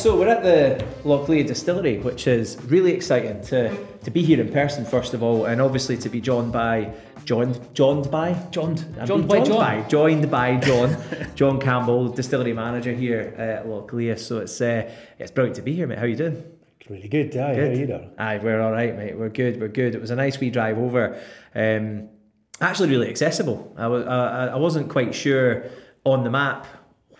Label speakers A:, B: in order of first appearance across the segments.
A: so we're at the Lochlea Distillery, which is really exciting to, to be here in person, first of all, and obviously to be joined by joined joined by joined
B: joined by John
A: by, joined by John John Campbell, distillery manager here at Lochlea. So it's uh, it's brilliant to be here, mate. How you doing?
C: Really good, aye. Good. How you doing?
A: Aye, we're all right, mate. We're good. We're good. It was a nice wee drive over. Um, actually, really accessible. I was I, I wasn't quite sure on the map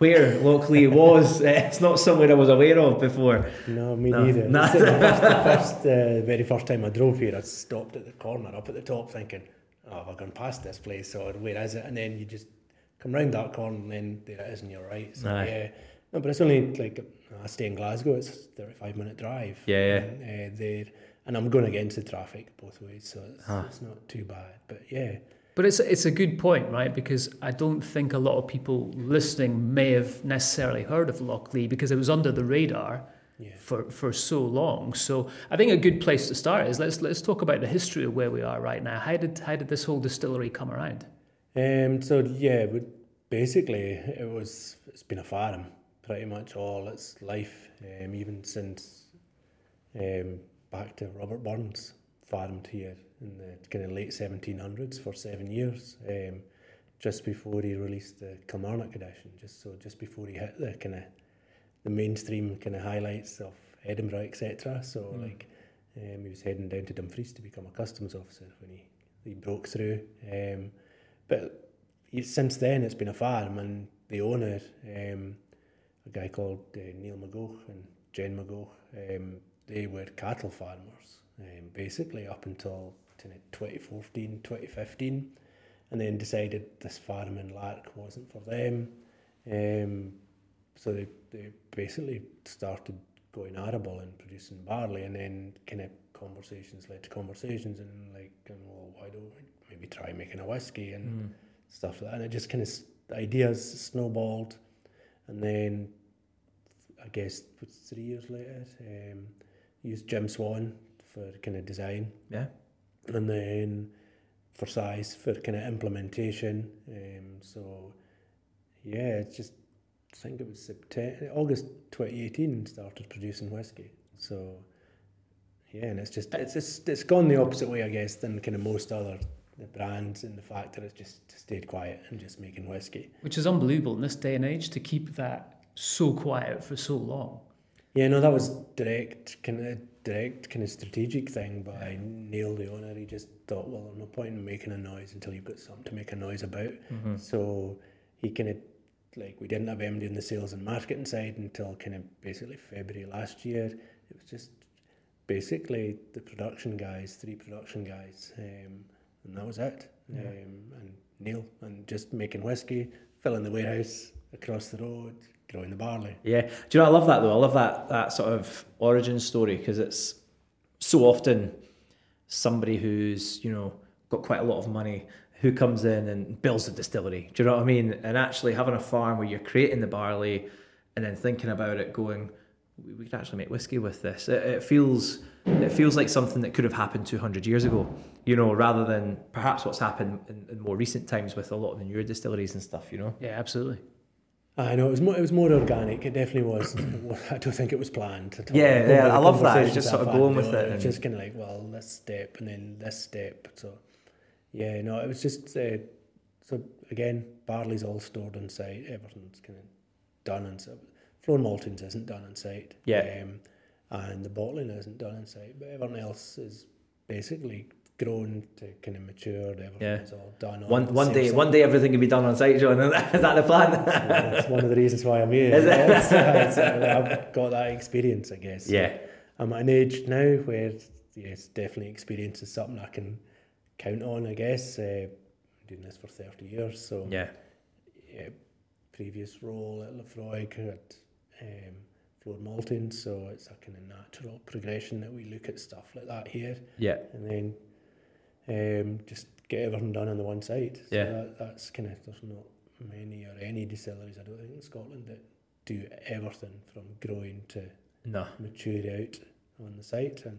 A: where Lochlea was. it's not somewhere I was aware of before.
C: No, me no. neither. No. the first, the first uh, very first time I drove here, I stopped at the corner up at the top thinking, oh, I've gone past this place, or where is it? And then you just come round that corner, and then there it is, and you're right. So, Aye. yeah. No, but it's only like, I stay in Glasgow, it's a 35 minute drive.
A: Yeah, yeah.
C: And, uh, there, and I'm going against the traffic both ways, so it's, huh. it's not too bad. But yeah.
B: But it's it's a good point, right? Because I don't think a lot of people listening may have necessarily heard of Lochlea because it was under the radar yeah. for, for so long. So I think a good place to start is let's let's talk about the history of where we are right now. How did how did this whole distillery come around?
C: Um, so yeah, basically it was it's been a farm pretty much all its life, um, even since um, back to Robert Burns farmed here in the kind of late 1700s for seven years, um, just before he released the Kilmarnock edition, just so just before he hit the kind of the mainstream kind of highlights of Edinburgh, etc. So mm. like um, he was heading down to Dumfries to become a customs officer when he, he broke through. Um, but he, since then it's been a farm and the owner, um, a guy called uh, Neil McGeoch and Jen McGeoch, um, they were cattle farmers um, basically up until 2014, 2015, and then decided this farm in Lark wasn't for them. Um, so they, they basically started going arable and producing barley, and then kind of conversations led to conversations, and like, and, well, why don't we maybe try making a whiskey and mm. stuff like that? And it just kind of ideas snowballed, and then I guess three years later, um, used Jim Swan for kind of design.
A: Yeah.
C: And then for size, for kind of implementation. Um, so yeah, it's just I think it was September, August 2018 started producing whiskey. So yeah, and it's just it's just, it's gone the opposite way, I guess, than kind of most other brands in the fact that it's just stayed quiet and just making whiskey.
B: Which is unbelievable in this day and age to keep that so quiet for so long.
C: Yeah, no, that was direct, kind of direct, kind of strategic thing by Neil, the owner. He just thought, well, there's no point in making a noise until you've got something to make a noise about. Mm-hmm. So he kind of like we didn't have MD in the sales and marketing side until kind of basically February last year. It was just basically the production guys, three production guys, um, and that was it. Yeah. Um, and Neil and just making whiskey, filling the warehouse across the road, growing the barley.
A: Yeah, do you know I love that though? I love that that sort of origin story because it's so often somebody who's you know got quite a lot of money who comes in and builds a distillery. Do you know what I mean? And actually having a farm where you're creating the barley and then thinking about it, going, we, we could actually make whiskey with this. It, it, feels it feels like something that could have happened 200 years ago, you know, rather than perhaps what's happened in, in more recent times with a lot of the newer distilleries and stuff. You know?
B: Yeah, absolutely.
C: I know it was more. It was more organic. It definitely was. I don't think it was planned.
A: Yeah, yeah. I love that. It's just sort of going with it.
C: It's just kind of like, well, this step and then this step. So yeah, no, it was just uh, so again, barley's all stored on site. Everything's kind of done on site. Floor maltings isn't done on site.
A: Yeah.
C: Um, and the bottling isn't done on site, but everything else is basically grown to kind of mature. Everything's yeah. all done.
A: One one day, one day, everything can be done on site. John, is that the plan?
C: That's one of the reasons why I'm here. Is it? It's, I've got that experience, I guess.
A: Yeah.
C: I'm at an age now where yes, definitely experience is something I can count on, I guess. Uh, doing this for 30 years, so
A: yeah.
C: yeah previous role at Laphroaig had um, floor malting, so it's a kind of natural progression that we look at stuff like that here.
A: Yeah.
C: And then um, just get everything done on the one side. So
A: yeah.
C: That, that's kind of, there's not many or any distilleries, I don't think, in Scotland that do everything from growing to
A: no.
C: mature out on the site and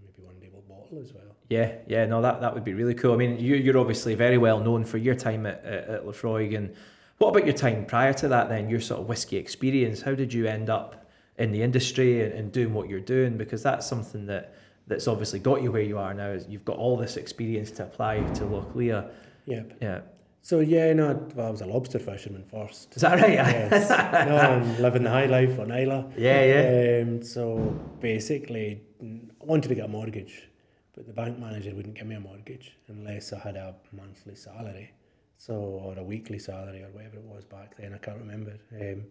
C: maybe one day we'll bottle as well.
A: Yeah, yeah, no, that, that would be really cool. I mean, you, you're obviously very well known for your time at, at, at Laphroaig. And what about your time prior to that then, your sort of whiskey experience? How did you end up in the industry and, and doing what you're doing because that's something that that's obviously got you where you are now. Is you've got all this experience to apply to Lochlea.
C: Yep.
A: Yeah.
C: So yeah, no, well, I was a lobster fisherman first.
A: Is that right?
C: yes. no, I'm living the high life on Islay.
A: Yeah, yeah.
C: Um, so basically, I wanted to get a mortgage, but the bank manager wouldn't give me a mortgage unless I had a monthly salary, so or a weekly salary or whatever it was back then. I can't remember. Um,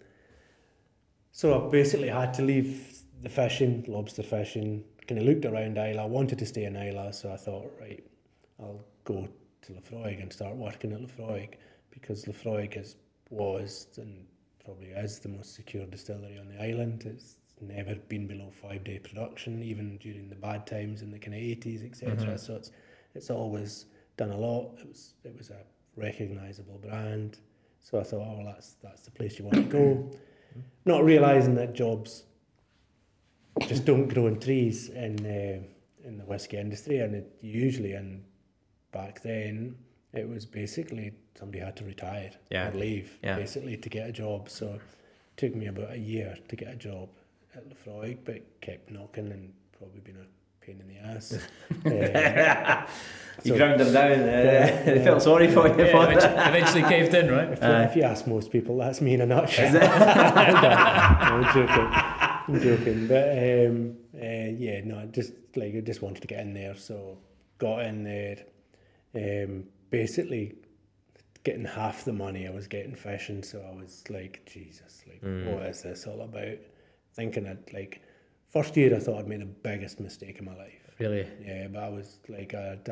C: so I basically had to leave the fishing, lobster fishing. Kind of looked around Islay. I wanted to stay in Islay, so I thought, right, I'll go to Laphroaig and start working at Laphroaig because Laphroaig is was and probably is the most secure distillery on the island. It's never been below five day production, even during the bad times in the kind of eighties, etc. Mm-hmm. So it's it's always done a lot. It was it was a recognisable brand. So I thought, oh, that's that's the place you want to go. Not realising that jobs just don't grow in trees in uh, in the whiskey industry, and it usually and back then, it was basically somebody had to retire
A: yeah.
C: or leave,
A: yeah.
C: basically to get a job. So it took me about a year to get a job at Laphroaig, but kept knocking and probably been a pain in the ass.
A: uh, you so, ground them down. Uh, yeah, they felt sorry for you.
B: Yeah, eventually, eventually caved in, right?
C: If you, uh, if you, ask most people, that's me in a nutshell. I'm joking. I'm joking. But um, uh, yeah, no, just like I just wanted to get in there, so got in there um, basically getting half the money I was getting fishing. So I was like, Jesus, like, mm. what is this all about? Thinking that, like, first year I thought I'd made the biggest mistake in my life.
A: Really?
C: Yeah, but I was like, I had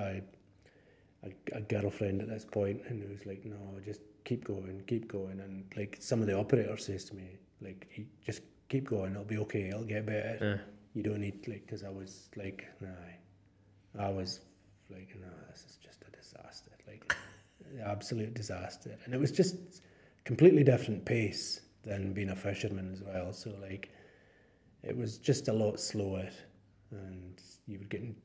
C: a, a girlfriend at this point, and it was like, no, just keep going, keep going. And like, some of the operator says to me, like, just keep going, it'll be okay, it'll get better.
A: Yeah.
C: You don't need, like, because I was like, nah, I was like, no, this is just a disaster, like absolute disaster. And it was just completely different pace than being a fisherman as well. So like, it was just a lot slower, and you were getting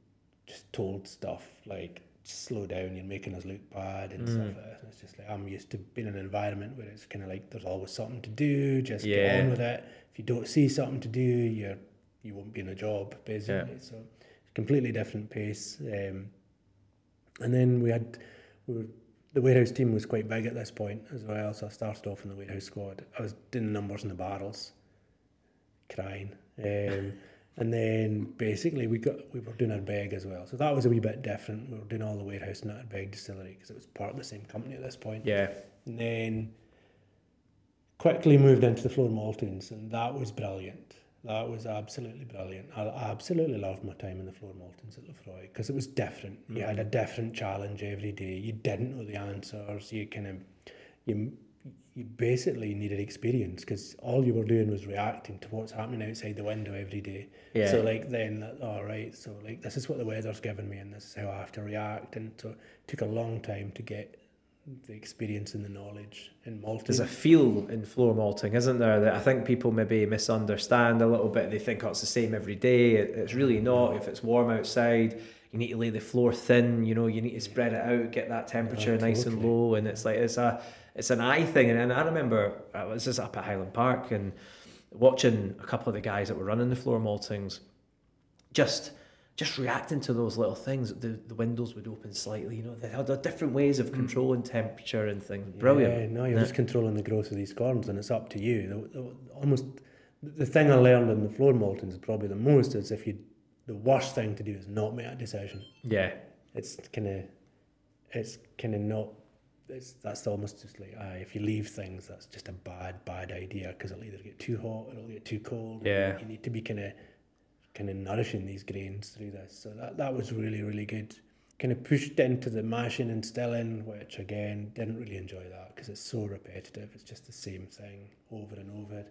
C: just told stuff like slow down, you're making us look bad and mm. stuff. And it's just like I'm used to being in an environment where it's kind of like there's always something to do, just yeah. get on with it. If you don't see something to do, you're you won't be in a job basically. Yeah. So completely different pace. Um, and then we had we were, the warehouse team was quite big at this point as well. So I started off in the warehouse squad. I was doing numbers in the barrels, crying. Um, and then basically we got we were doing Ardbeg as well. So that was a wee bit different. We were doing all the warehouse and Ardbeg distillery because it was part of the same company at this point.
A: Yeah.
C: And then quickly moved into the floor maltings, and that was brilliant. That was absolutely brilliant. I, absolutely loved my time in the floor maltings at Laphroaig because it was different. Mm-hmm. You had a different challenge every day. You didn't know the answers. You kind of you you basically needed experience because all you were doing was reacting to what's happening outside the window every day.
A: Yeah.
C: So like then, all right. So like this is what the weather's given me, and this is how I have to react. And so it took a long time to get the experience and the knowledge in malting.
A: There's a feel in floor malting, isn't there? That I think people maybe misunderstand a little bit. They think oh, it's the same every day. It's really not. If it's warm outside, you need to lay the floor thin. You know, you need to spread it out, get that temperature yeah, nice and low. And it's like it's a it's an eye thing. And, and I remember I was just up at Highland Park and watching a couple of the guys that were running the floor maltings, just just reacting to those little things. The, the windows would open slightly, you know, they had different ways of mm. controlling temperature and things. Brilliant.
C: Yeah, no, you're yeah. just controlling the growth of these corns and it's up to you. The, the, almost the thing I learned in the floor maltings is probably the most is if you, the worst thing to do is not make a decision.
A: Yeah.
C: It's kind of, it's kind of not, it's, that's almost just like, uh, if you leave things, that's just a bad, bad idea because it'll either get too hot or it'll get too cold.
A: Yeah.
C: You need to be kind of, kind of nourishing these grains through this. So that, that was really, really good. Kind of pushed into the mashing and stilling, which again, didn't really enjoy that because it's so repetitive. It's just the same thing over and over.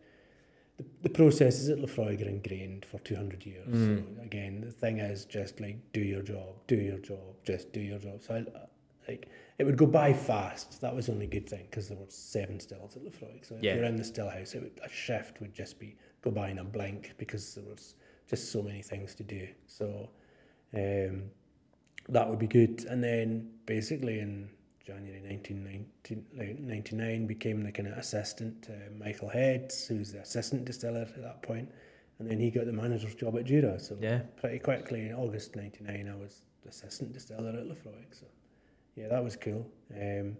C: The, the processes at Laphroaig are ingrained for 200 years. Mm. So again, the thing is just like, do your job, do your job, just do your job. So I, like, it would go by fast. That was the only good thing because there were seven stills at Laphroaig. So if yeah. you're in the still house, it would, a shift would just be go by in a blink because there was just so many things to do. So um, that would be good. And then basically in January 1999 became the kind of assistant to Michael Heads, who's the assistant distiller at that point. and then he got the manager's job at Jura. So
A: Yeah.
C: pretty quickly in August '99, I was assistant distiller at Laphroaig. So yeah, that was cool. Um,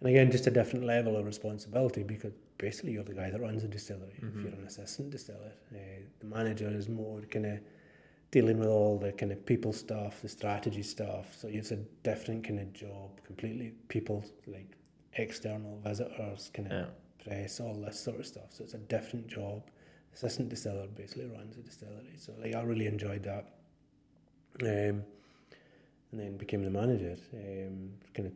C: and again, just a different level of responsibility because basically you're the guy that runs the distillery. If you're an assistant distiller, uh, the manager is more kind of dealing with all the kind of people stuff, the strategy stuff. So it's a different kind of job completely. People like external visitors, kind of
A: Yeah.
C: press, all this sort of stuff. So it's a different job. Assistant distiller basically runs the distillery. So like I really enjoyed that. Um, and then became the manager. Um, kind of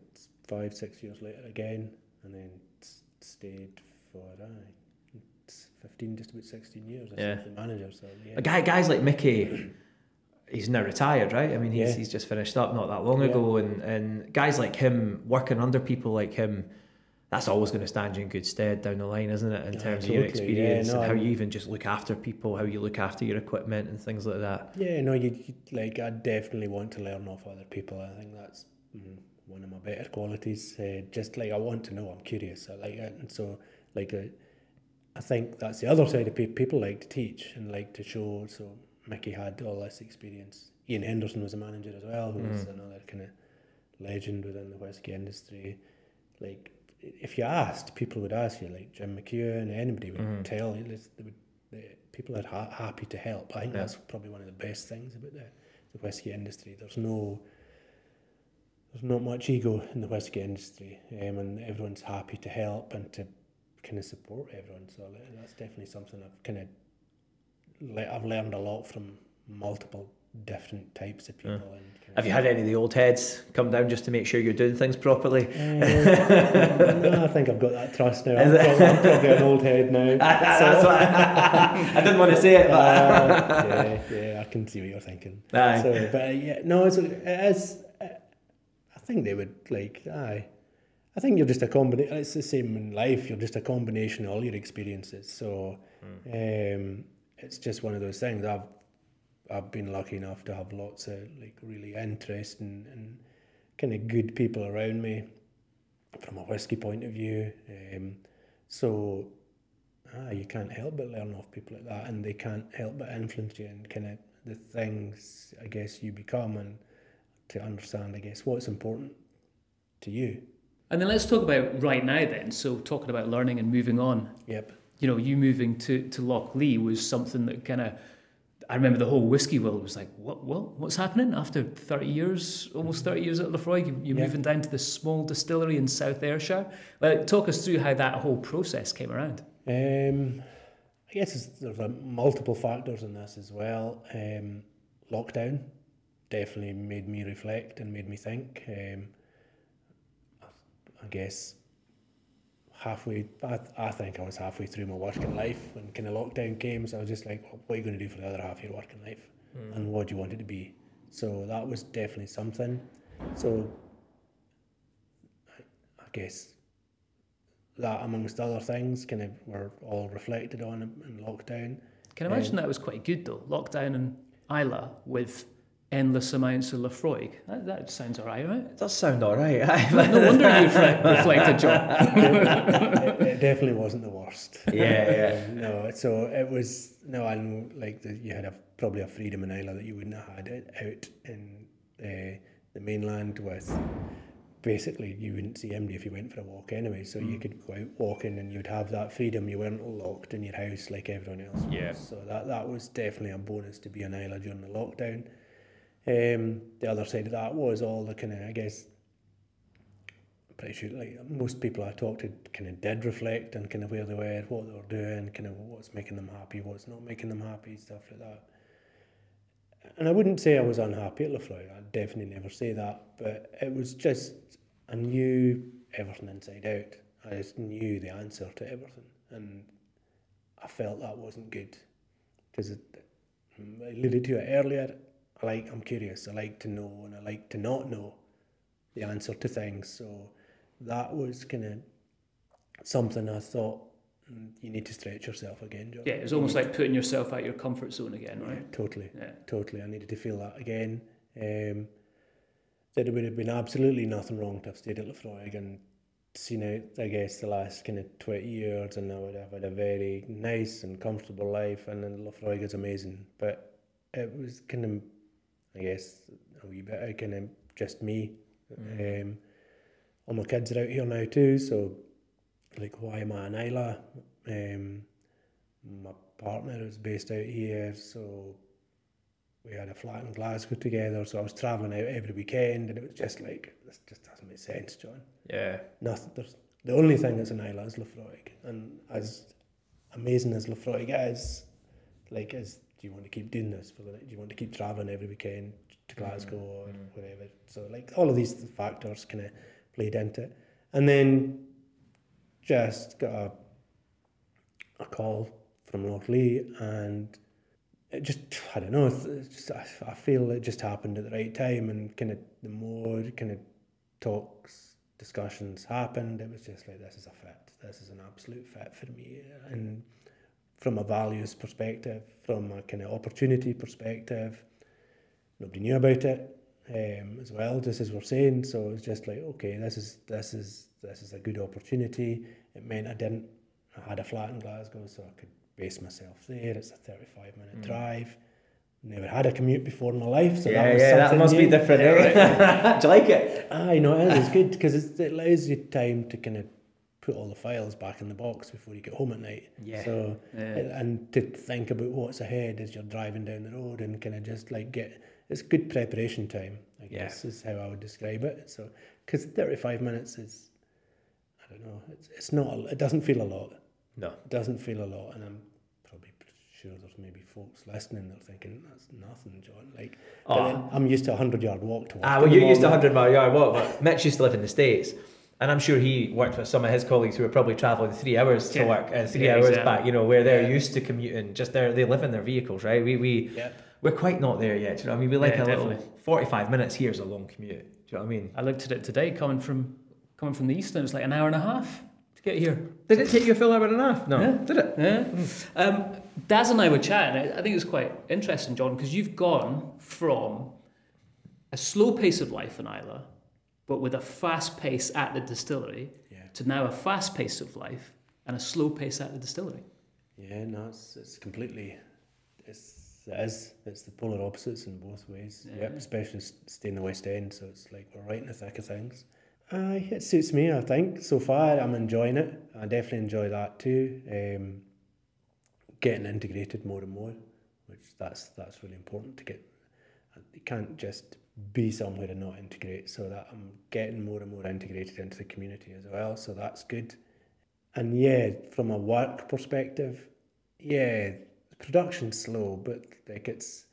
C: five, six years later again, and then stayed for uh, fifteen, just about sixteen years. as
A: Yeah.
C: manager. So yeah,
A: A guy, guys like Mickey, he's now retired, right? I mean, he's,
C: Yeah.
A: he's just finished up not that long
C: Yeah.
A: ago, and, and guys like him working under people like him, that's always going to stand you in good stead down the line, isn't it? In
C: Yeah,
A: terms of your
C: totally. Yeah,
A: experience
C: no,
A: and how
C: I'm-
A: you even just look after people, how you look after your equipment and things like that.
C: Yeah, no, you, you like. I definitely want to learn off other people. I think that's mm, one of my better qualities. Uh, just like I want to know, I'm curious. I like it, and so like uh, I think that's the other side of people. People like to teach and like to show. So Mickey had all this experience. Ian Henderson was a manager as well, who was another kind of legend within the whiskey industry. Like if you asked, people would ask you. Like Jim McEwan, anybody would tell you. They would, the people are ha- happy to help. I think
A: Yeah.
C: that's probably one of the best things about the, the whiskey industry. There's no there's not much ego in the whiskey industry, um, and everyone's happy to help and to kind of support everyone. So that's definitely something I've kind of le- I've learned a lot from multiple different types of people. And kind
A: Have you had any of the old heads come down just to make sure you're doing things properly?
C: Uh, no, I think I've got that trust now. I'm probably, I'm probably an old head now.
A: That's what I, I didn't want to say it, but
C: Uh, yeah, yeah, I can see what you're thinking.
A: Aye.
C: So, but uh, yeah, no, it's, it is. Uh, I think they would like. Aye, I think you're just a combination. It's the same in life. You're just a combination of all your experiences. So, um, it's just one of those things. I've I've been lucky enough to have lots of like really interesting and kind of good people around me from a whiskey point of view. Um, so ah, you can't help but learn off people like that, and they can't help but influence you and kind of the things I guess you become, and to understand I guess what's important to you.
B: And then let's talk about right now then. So talking about learning and moving on.
C: Yep.
B: You know, you moving to to Lochlea was something that kind of I remember the whole whiskey world was like, what, what, what's happening after 30 years, almost 30 years at Laphroaig? You, you're
C: Yeah.
B: moving down to this small distillery in South Ayrshire. Well, talk us through how that whole process came around.
C: Um, I guess it's, there's a multiple factors in this as well. Um, lockdown definitely made me reflect and made me think. Um, I guess halfway, I, I think I was halfway through my working life when kind of lockdown came. So I was just like, well, what are you going to do for the other half of your working life? Hmm. And what do you want it to be? So that was definitely something. So I, I guess that amongst other things kind of were all reflected on in, in lockdown.
B: Can I imagine um, that was quite good though? Lockdown and Islay with endless amounts of Laphroaig. That, that sounds all right, right?
A: it does sound all right.
B: No wonder you reflect, reflected, John.
C: it, it definitely wasn't the worst.
A: Yeah, yeah.
C: Um, no, so it was no, I know like the, you had a, probably a freedom in Islay that you wouldn't have had it out in uh, the mainland with. Basically, you wouldn't see anybody if you went for a walk anyway. So you could go out walking and you'd have that freedom. You weren't locked in your house like everyone else. was.
A: Yeah.
C: So that that was definitely a bonus to be in Islay during the lockdown. Um, the other side of that was all the kind of I guess pretty sure like most people I talked to kind of did reflect on kind of where they were, at, what they were doing, kind of what's making them happy, what's not making them happy, stuff like that. And I wouldn't say I was unhappy at Laphroaig. I'd definitely never say that, but it was just I knew everything inside out. I just knew the answer to everything, and I felt that wasn't good because I alluded to it earlier. I like I'm curious. I like to know, and I like to not know the answer to things. So that was kind of something I thought mm, you need to stretch yourself again, John.
B: Yeah, it was almost like putting yourself out your comfort zone again, right?
C: Totally,
B: Yeah.
C: totally. I needed to feel that again. Um, that it would have been absolutely nothing wrong to have stayed at Laphroaig and seen out, I guess, the last kind of 20 years and I would have had a very nice and comfortable life and then Laphroaig is amazing. But it was kind of, I guess, a wee bit of kind of just me. Mm. Um, all my kids are out here now too, so like why am I in Islay? Um, my partner is based out here, so we had a flat in Glasgow together, so I was travelling out every weekend, and it was just like this just doesn't make sense, John.
A: Yeah.
C: Nothing. There's the only thing that's in Islay is Laphroaig, and as amazing as Laphroaig is, like, is do you want to keep doing this for the? Do you want to keep travelling every weekend to Glasgow mm-hmm. or mm-hmm. whatever? So like all of these factors kind of played into it, and then just got a a call from Lochlea and it just I don't know. Just, I, I feel it just happened at the right time, and kind of the more kind of talks, discussions happened, it was just like this is a fit. This is an absolute fit for me, and from a values perspective, from a kind of opportunity perspective, nobody knew about it um, as well. Just as we're saying, so it's just like okay, this is this is this is a good opportunity. It meant I didn't. I had a flat in Glasgow, so I could base myself there. It's a 35 minute mm. drive. Never had a commute before in my life, so
A: yeah,
C: that
A: yeah, that must
C: new.
A: be different. Eh? Do you like it?
C: I know it is. It's good because it allows you time to kind of put all the files back in the box before you get home at night.
A: Yeah.
C: So
A: yeah.
C: and to think about what's ahead as you're driving down the road and kind of just like get it's good preparation time. I guess yeah. is how I would describe it. So because 35 minutes is I don't know. It's it's not. It doesn't feel a lot.
A: No.
C: It doesn't feel a lot, and I'm probably sure there's maybe folks listening that are thinking that's nothing, John. Like, oh. I'm used to a hundred yard walk to work.
A: Ah, well, you're used to a hundred mile yard walk, but Mitch used to live in the states. And I'm sure he worked with some of his colleagues who were probably travelling three hours to yeah. work and three yeah, hours exactly. back. You know, where they're yeah. used to commuting, just there they live in their vehicles, right? We we we're quite not there yet. you know, I mean, we like a definitely. little forty-five minutes here is a long commute. Do you know what I mean?
B: I looked at it today, coming from coming from the east, and it was like an hour and a half to get here.
A: Did it take you a full hour and a half?
B: No,
A: did it?
B: Yeah. Mm. Um, Daz and I were chatting. I think it was quite interesting, John, because you've gone from a slow pace of life in Islay, but with a fast pace at the distillery,
C: yeah.
B: to now a fast pace of life and a slow pace at the distillery.
C: Yeah, no, it's, it's completely, it's, it is, it's the polar opposites in both ways. Yeah. Yep, especially staying in the West End, so it's like we're right in the thick of things. Aye, it suits me, I think. So far, I'm enjoying it. I definitely enjoy that too. Um, getting integrated more and more, which that's that's really important to get. You can't just be somewhere and not integrate. So that I'm getting more and more integrated into the community as well. So that's good. And yeah, from a work perspective, yeah, production's slow, but like it's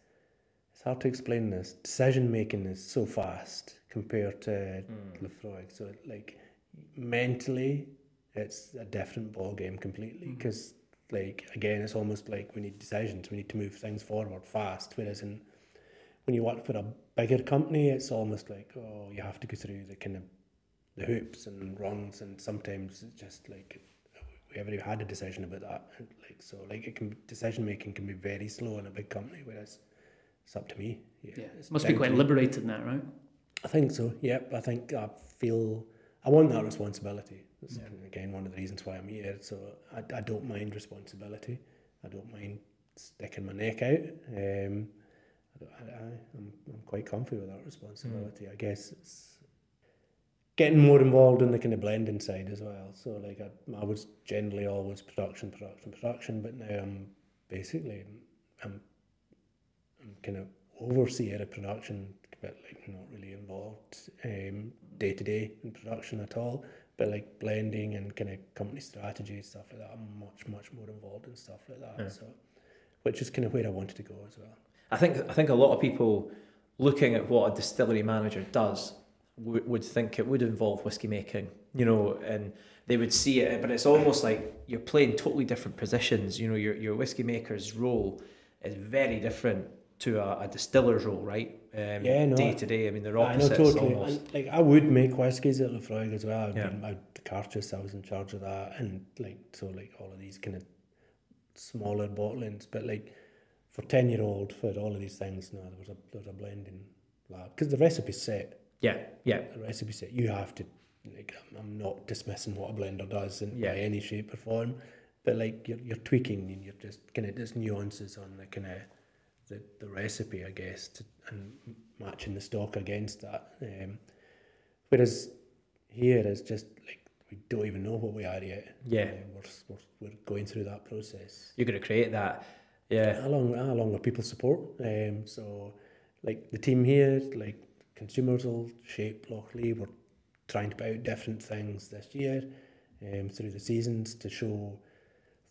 C: it's hard to explain this. Decision making is so fast compared to mm. Laphroaig. So like mentally, it's a different ball game completely because mm. like again, it's almost like we need decisions. We need to move things forward fast. Whereas in when you work for a bigger company, it's almost like oh, you have to go through the kind of the hoops and runs, and sometimes it's just like we haven't even had a decision about that. And like so, like it can decision making can be very slow in a big company, whereas it's up to me.
B: Yeah, yeah. it must be quite liberating that, right?
C: I think so. Yep. I think I feel I want that responsibility. That's yeah. again one of the reasons why I'm here. So I, I don't mind responsibility. I don't mind sticking my neck out. Um, I, I, I'm, I'm quite comfy with that responsibility. Mm. I guess it's getting more involved in the kind of blending side as well. So like I, I was generally always production, production, production, but now I'm basically I'm I'm kind of overseer of production but like not really involved um, day to day in production at all. But like blending and kind of company strategy stuff like that, I'm much much more involved in stuff like that. Yeah. So, which is kind of where I wanted to go as well.
A: I think I think a lot of people looking at what a distillery manager does w- would think it would involve whiskey making, you know, and they would see it, but it's almost like you're playing totally different positions. You know, your your whiskey maker's role is very different to a, a distiller's role, right? Um, yeah, no, day to day. I mean, they're opposites. I know totally. Almost.
C: And, like I would make whiskies at Laphroaig as well. Yeah. I, Cairdeas, I was in charge of that, and like so, like all of these kind of smaller bottlings. But like for ten year old, for all of these things, no, there was a there was a blending lab because the recipe's set.
A: Yeah, yeah.
C: The recipe set. You have to like I'm not dismissing what a blender does in
A: Yeah.
C: by any shape or form, but like you're you're tweaking and you're just kind of just nuances on the kind of the, the recipe, I guess, to, and matching the stock against that. Um, whereas here is just like we don't even know what we are yet.
A: Yeah.
C: Uh, we're, we're we're going through that process.
A: You're going to create that. Yeah.
C: How long, how long will people support? Um, so, like the team here, like consumers will shape Lochlea. We're trying to put out different things this year um, through the seasons to show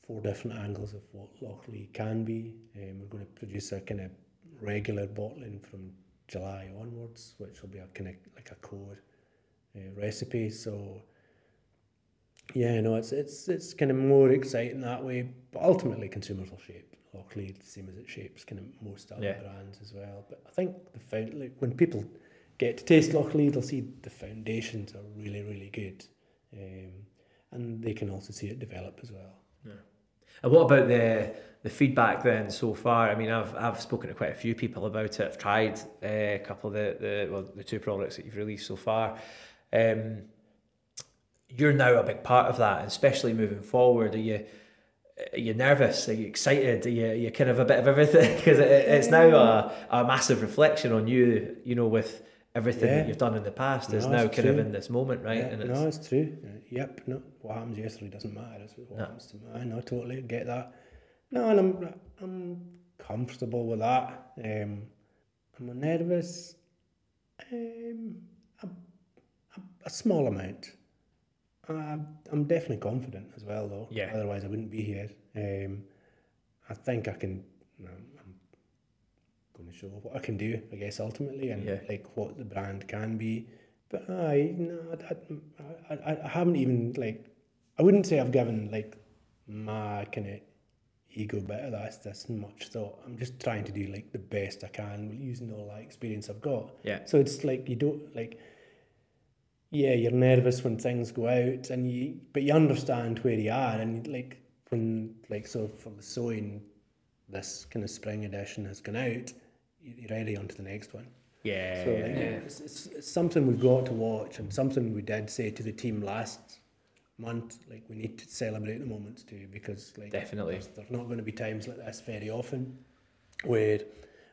C: four different angles of what Lochlea can be. Um, we're going to produce a kind of regular bottling from July onwards, which will be a kind of like a core uh, recipe. So, yeah, no, it's it's it's kind of more exciting that way. But ultimately, consumers will shape Lockleed the same as it shapes kind of most other
A: Yeah.
C: brands as well. But I think the found like when people get to taste Lockleed, they'll see the foundations are really really good, um, and they can also see it develop as well. Yeah.
A: And what about the the feedback then so far? I mean, I've I've spoken to quite a few people about it. I've tried uh, a couple of the the well, the two products that you've released so far. Um, you're now a big part of that, especially moving forward. Are you are you nervous? Are you excited? Are you, you kind of a bit of everything? Because it, it's now a, a massive reflection on you. You know, with everything
C: Yeah.
A: that you've done in the past is now kind of in this moment, right?
C: Yeah,
A: and it's,
C: no, it's true. Uh, yep, no, what happens yesterday doesn't matter. It's what
A: No.
C: happens tomorrow. No, totally get that. No, and I'm I'm comfortable with that. Um, am I nervous? Um, a, a, a small amount. Uh, I'm definitely confident as well, though.
A: Yeah.
C: Otherwise, I wouldn't be here. Um, I think I can. I'm going to show what I can do, I guess, ultimately, and
A: Yeah.
C: like what the brand can be. But I, no, I, I, I, I haven't even like. I wouldn't say I've given like my kind of ego bit of this this much thought. I'm just trying to do like the best I can using all that experience I've got.
A: Yeah.
C: So it's like you don't like. Yeah, you're nervous when things go out, and you but you understand where you are, and like when like so for the sewing, this kind of spring edition has gone out, you're ready on to the next one.
A: yeah,
C: So
A: yeah,
C: like,
A: yeah.
C: it's, it's, it's something we've got to watch, and something we did say to the team last month. Like we need to celebrate the moments too, because like
A: Definitely.
C: there's, there's not going to be times like this very often, where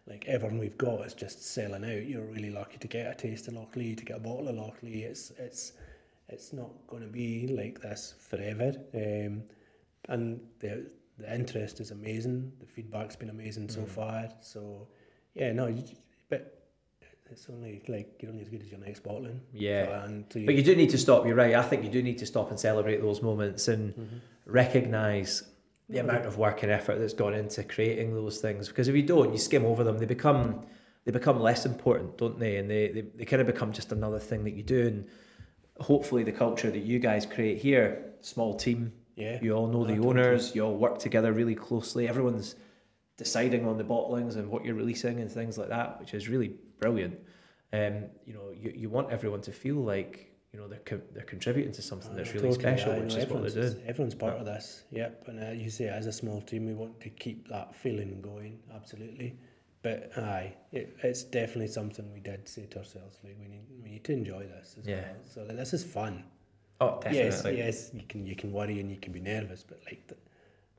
C: like everyone we've got is just selling out. You're really lucky to get a taste of Lochlea, to get a bottle of Lochlea. It's it's it's not going to be like this forever. Um, and the the interest is amazing. The feedback's been amazing
A: Mm.
C: so far. So yeah, no, you, but it's only like you're only as good as your next bottling.
A: Yeah.
C: So, and so you,
A: But you do need to stop. You're right. I think you do need to stop and celebrate those moments and
C: Mm-hmm.
A: recognize the amount of work and effort that's gone into creating those things. Because if you don't, you skim over them. They become they become less important, don't they? And they, they, they kind of become just another thing that you do. And hopefully, the culture that you guys create here, small team,
C: yeah,
A: you all know the owners. You all work together really closely. Everyone's deciding on the bottlings and what you're releasing and things like that, which is really brilliant. Um, you know, you, you want everyone to feel like you know they're co- they're contributing to something that's really
C: totally,
A: special,
C: aye,
A: which
C: no,
A: is what they're
C: everyone's-
A: doing.
C: Everyone's part of this. Yep, and uh, you say as a small team, we want to keep that feeling going. Absolutely, but aye, it, it's definitely something we did say to ourselves. Like we need we need to enjoy this as
A: Yeah.
C: well. So like, this is fun.
A: Oh,
C: Yes,
A: definitely.
C: yes, you can you can worry and you can be nervous, but like th-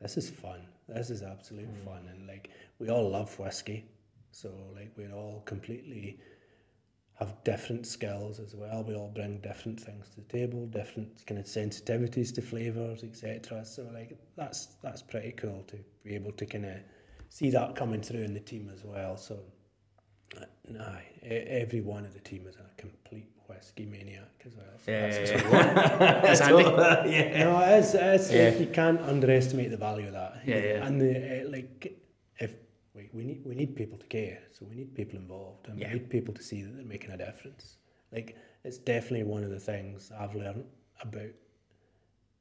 C: this is fun. This is absolute
A: Mm.
C: fun, and like we all love whiskey, so like we're all completely have different skills as well. We all bring different things to the table, different kind of sensitivities to flavors, etc. So like that's that's pretty cool to be able to kind of see that coming through in the team as well. So. uh, Nah, e- every one of the team is a complete whiskey maniac as well. So
A: Yeah,
C: that's
A: yeah, yeah.
B: That's handy.
A: yeah.
C: no, it's, it's
A: Yeah.
C: you can't underestimate the value of that.
B: Yeah, yeah.
C: And the, uh, like, if we, we need we need people to care, so we need people involved, and
A: Yeah.
C: we need people to see that they're making a difference. Like, it's definitely one of the things I've learned about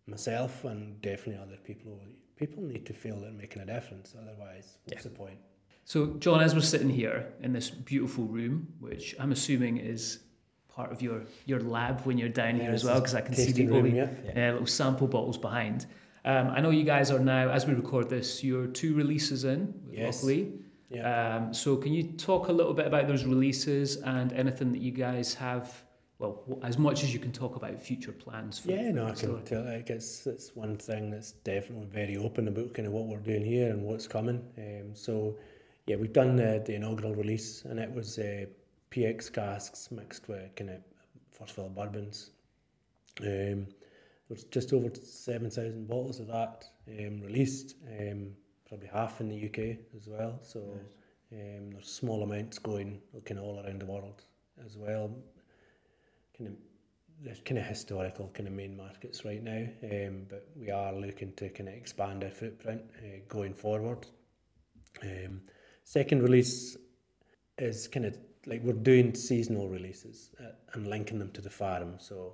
C: myself, and definitely other people. People need to feel they're making a difference. Otherwise, what's the point?
B: So, John, as we're sitting here in this beautiful room, which I'm assuming is part of your, your lab when you're down here as well, because I can see the
C: room, yeah.
B: uh, little sample bottles behind. Um, I know you guys are now, as we record this, you're two releases in,
C: Yes.
B: luckily.
C: Yeah.
B: Um, so, can you talk a little bit about those releases and anything that you guys have well, as much as you can talk about future plans. For,
C: Yeah, no, I can tell. Like it's it's one thing that's definitely very open about kind of what we're doing here and what's coming. Um, so yeah, we've done the, the inaugural release, and it was uh, PX casks mixed with kind of first fill bourbons. Um, there's just over seven thousand bottles of that um, released. Um, probably half in the UK as well. So um, there's small amounts going kind of all around the world as well. Kind of there's kind of historical kind of main markets right now, um, but we are looking to kind of expand our footprint uh, going forward. Um, second release is kind of like we're doing seasonal releases uh, and linking them to the farm. So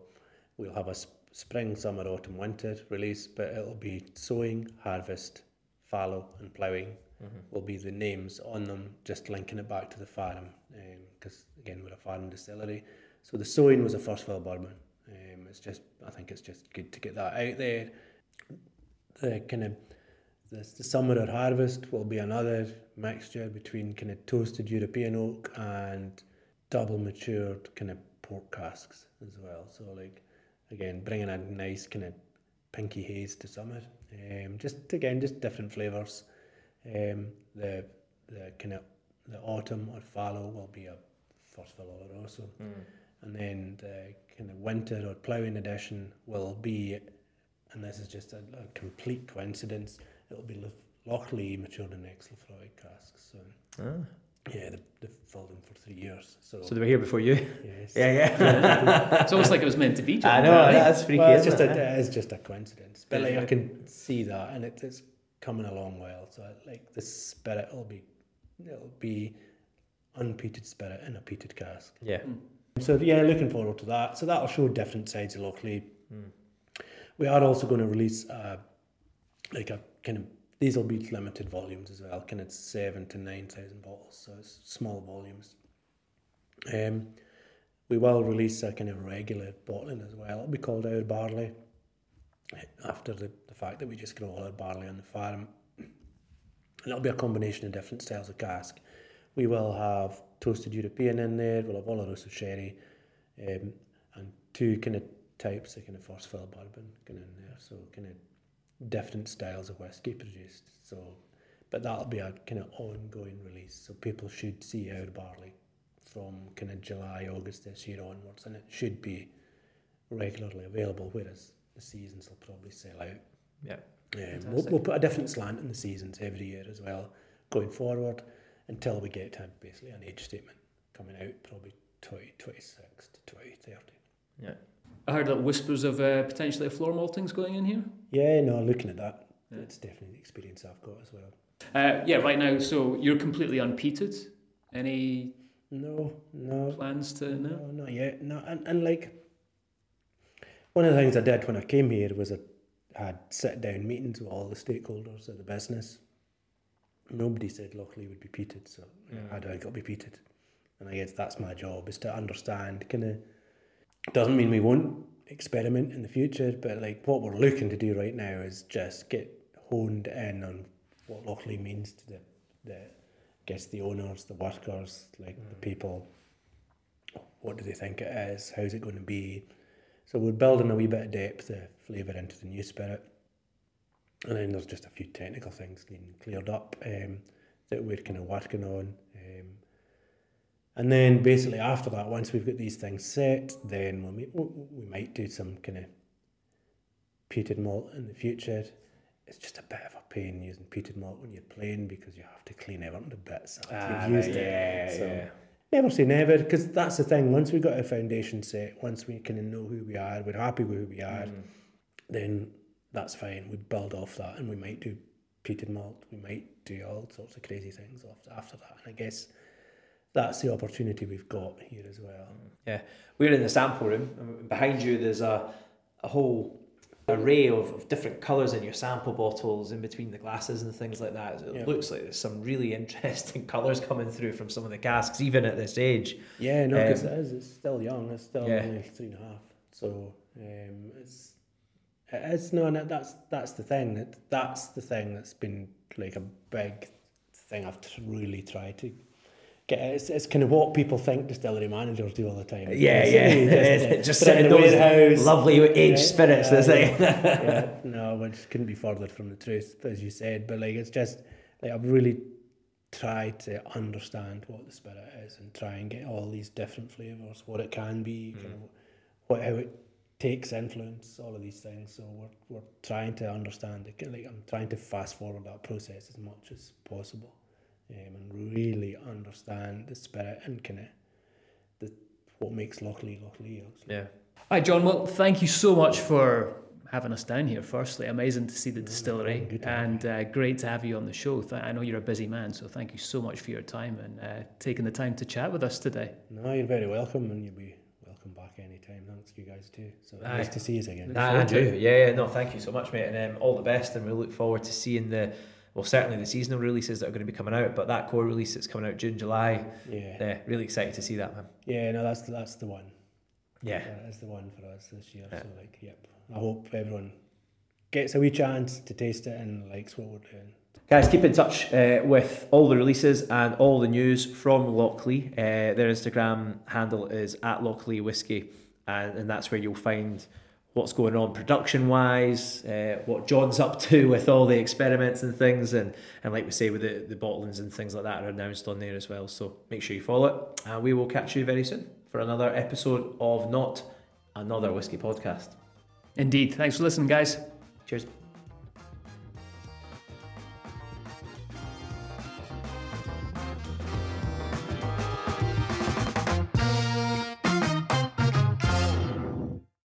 C: we'll have a spring, summer, autumn, winter release, but it'll be sowing, harvest, fallow, and ploughing will be the names on them, just linking it back to the farm. Because again, we're a farm distillery. So the sowing was a first fill bourbon. Um, it's just, I think it's just good to get that out there. The kind of the, the summer or harvest will be another mixture between kind of toasted European oak and double matured kind of port casks as well. So like again, bringing a nice kind of pinky haze to summer. Um, just again, just different flavors. Um, the the kind of the autumn or fallow will be a first fill Oloroso, and then the kind of winter or ploughing edition will be, and this is just a, a complete coincidence. It'll be Lochlea matured in ex Laphroaig casks. So
A: Ah.
C: Yeah, they, they filled them for three years. So,
A: So they were here before you.
C: yes.
A: Yeah, yeah.
B: It's almost like it was meant to be. John,
A: I know
B: right?
A: that's freaky.
C: Well, it's just
A: it?
C: a, it is just a coincidence, but like I can see that, and it, it's coming along well. So like the spirit will be, it'll be unpeated spirit in a peated cask.
A: yeah.
C: So yeah, looking forward to that. So that'll show different sides of Lochlea. We are also going to release uh, like a kind of these will be limited volumes as well, kind of seven to nine thousand bottles. So it's small volumes. Um, we will release a kind of regular bottling as well. It'll be called Our Barley. After the, the fact that we just grow all our barley on the farm, and it'll be a combination of different styles of cask. We will have toasted European in there. We'll have Oloroso sherry, um, and two kind of types of kind of first fill bourbon going in there. So kind of different styles of whiskey produced. So, but that'll be a kind of ongoing release. So people should see our barley from kind of July, August this year onwards, and it should be regularly available. Whereas the seasons will probably sell out.
A: Yeah.
C: Um, we'll, we'll put a different slant in the seasons every year as well, going forward until we get to basically an age statement coming out probably 2026 to 2030.
A: Yeah.
B: I heard that whispers of uh, potentially a floor malting's going in here.
C: Yeah, no, looking at that,
B: Yeah.
C: it's definitely the experience I've got as well.
B: Uh, yeah, right now. So you're completely unpeated. Any
C: No, no,
B: plans to no?
C: no, not yet. No, and, and like one of the things I did when I came here was I had sit down meetings with all the stakeholders of the business. Nobody said Lochlea would be peated, so how do I got to be peated? And I guess that's my job is to understand. Kind of doesn't mean we won't experiment in the future, but like what we're looking to do right now is just get honed in on what Lochlea means to the the I guess the owners, the workers, like the people. What do they think it is? How's it going to be? So we're building a wee bit of depth of flavour into the new spirit. And then there's just a few technical things needing cleared up um, that we're kind of working on. Um, and then basically after that, once we've got these things set, then we'll, we might do some kind of peated malt in the future. It's just a bit of a pain using peated malt when you're playing because you have to clean everything to bits after
A: Ah,
C: you've used
A: right,
C: it.
A: yeah,
C: So-
A: yeah.
C: Never say never, because that's the thing. Once we've got a foundation set, once we kind of know who we are, we're happy with who we are, then that's fine. We build off that, and we might do peated malt. We might do all sorts of crazy things after that. And I guess that's the opportunity we've got here as well.
A: Yeah, we're in the sample room. Behind you, there's a, a whole array of, of different colours in your sample bottles in between the glasses and things like that. It
C: Yeah.
A: looks like there's some really interesting colours coming through from some of the casks, even at this age.
C: Yeah, no, because
A: Um,
C: it is. It's still young. It's still
A: Yeah.
C: only three and a half. So um, it's it's no, no, that's that's the thing. That that's the thing that's been like a big thing I've really tried to It's, it's kind of what people think distillery managers do all the time.
A: Yeah,
C: It's
A: yeah. Just,
C: put it in
A: those
C: warehouse.
A: lovely aged
C: Yeah,
A: spirits.
C: yeah,
A: that's like,
C: yeah, no, which couldn't be further from the truth, as you said. But like, it's just like I've really tried to understand what the spirit is and try and get all these different flavors, what it can be, hmm. kind of what how it takes influence, all of these things. So we're we're trying to understand it. Like I'm trying to fast forward that process as much as possible, um, and really understand the spirit and kind of the what makes Lochlea Lochlea. Actually.
A: yeah.
B: Hi, John. Well, thank you so much for having us down here. Firstly, amazing to see the distillery,
C: good
B: and uh, great to have you on the show. Th- I know you're a busy man, so thank you so much for your time and uh, taking the time to chat with us today.
C: No, you're very welcome, and you'll be welcome back anytime. Thanks to you guys too. So
A: Aye.
C: nice to see you again.
A: Nah,
B: forward to
A: Andrew, yeah, yeah, no, thank you so much, mate, and um, all the best. And we look forward to seeing the, well, certainly the seasonal releases that are going to be coming out, but that core release that's coming out June, July.
C: Yeah,
A: Yeah, really excited to see that, man.
C: yeah. No, that's the, that's the one.
A: Yeah,
C: That is the one for us this year.
A: Yeah.
C: So like, yep. I hope everyone gets a wee chance to taste it and likes what we're doing.
A: Guys, keep in touch uh, with all the releases and all the news from Lochlea. Uh, their Instagram handle is at Lochlea Whiskey, and, and that's where you'll find what's going on production wise, uh, what John's up to with all the experiments and things, and, and like we say, with the, the bottlings and things like that are announced on there as well. So make sure you follow it, and we will catch you very soon for another episode of Not Another Whiskey Podcast.
B: Indeed. Thanks for listening, guys.
A: Cheers.